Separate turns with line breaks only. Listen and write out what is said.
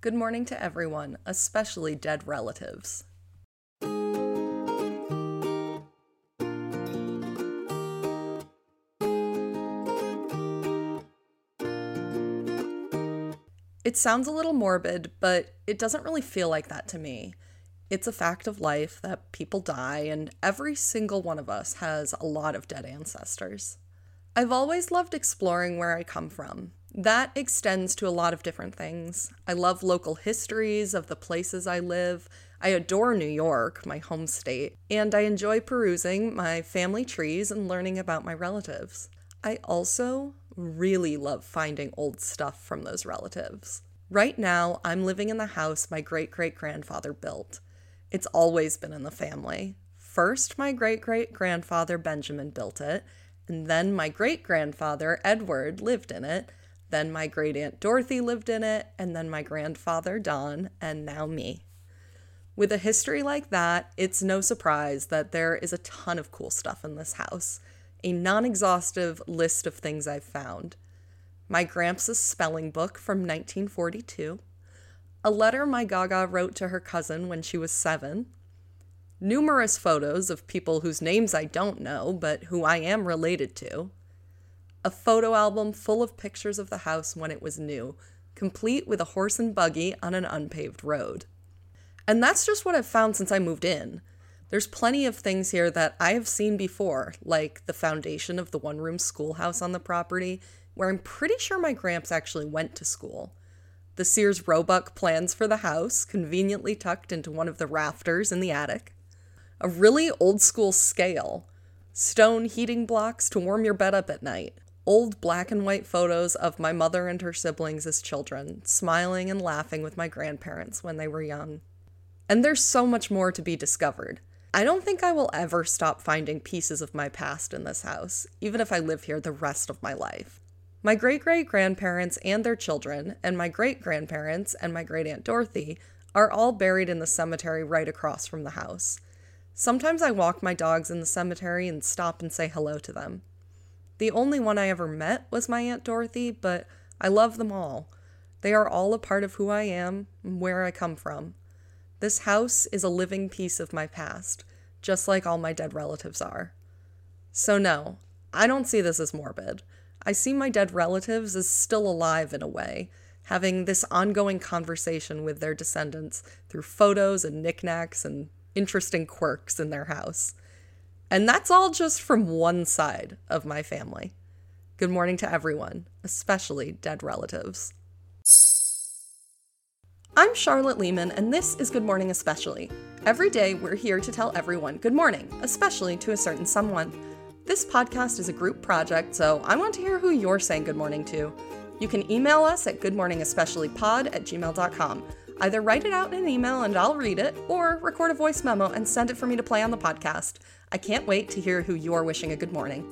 Good morning to everyone, especially dead relatives. It sounds a little morbid, but it doesn't really feel like that to me. It's a fact of life that people die, and every single one of us has a lot of dead ancestors. I've always loved exploring where I come from. That extends to a lot of different things. I love local histories of the places I live. I adore New York, my home state, and I enjoy perusing my family trees and learning about my relatives. I also really love finding old stuff from those relatives. Right now, I'm living in the house my great great grandfather built. It's always been in the family. First, my great great grandfather Benjamin built it, and then my great grandfather Edward lived in it. Then my great aunt Dorothy lived in it, and then my grandfather Don, and now me. With a history like that, it's no surprise that there is a ton of cool stuff in this house a non exhaustive list of things I've found. My Gramps' spelling book from 1942, a letter my Gaga wrote to her cousin when she was seven, numerous photos of people whose names I don't know but who I am related to, a photo album full of pictures of the house when it was new, complete with a horse and buggy on an unpaved road. And that's just what I've found since I moved in. There's plenty of things here that I have seen before, like the foundation of the one room schoolhouse on the property, where I'm pretty sure my gramps actually went to school. The Sears Roebuck plans for the house, conveniently tucked into one of the rafters in the attic. A really old school scale. Stone heating blocks to warm your bed up at night. Old black and white photos of my mother and her siblings as children, smiling and laughing with my grandparents when they were young. And there's so much more to be discovered. I don't think I will ever stop finding pieces of my past in this house, even if I live here the rest of my life. My great great grandparents and their children, and my great grandparents and my great aunt Dorothy, are all buried in the cemetery right across from the house. Sometimes I walk my dogs in the cemetery and stop and say hello to them. The only one I ever met was my Aunt Dorothy, but I love them all. They are all a part of who I am and where I come from. This house is a living piece of my past, just like all my dead relatives are. So, no, I don't see this as morbid. I see my dead relatives as still alive in a way, having this ongoing conversation with their descendants through photos and knickknacks and interesting quirks in their house. And that's all just from one side of my family. Good morning to everyone, especially dead relatives. I'm Charlotte Lehman, and this is Good Morning Especially. Every day, we're here to tell everyone good morning, especially to a certain someone. This podcast is a group project, so I want to hear who you're saying good morning to. You can email us at goodmorningespeciallypod at gmail.com. Either write it out in an email and I'll read it, or record a voice memo and send it for me to play on the podcast. I can't wait to hear who you're wishing a good morning.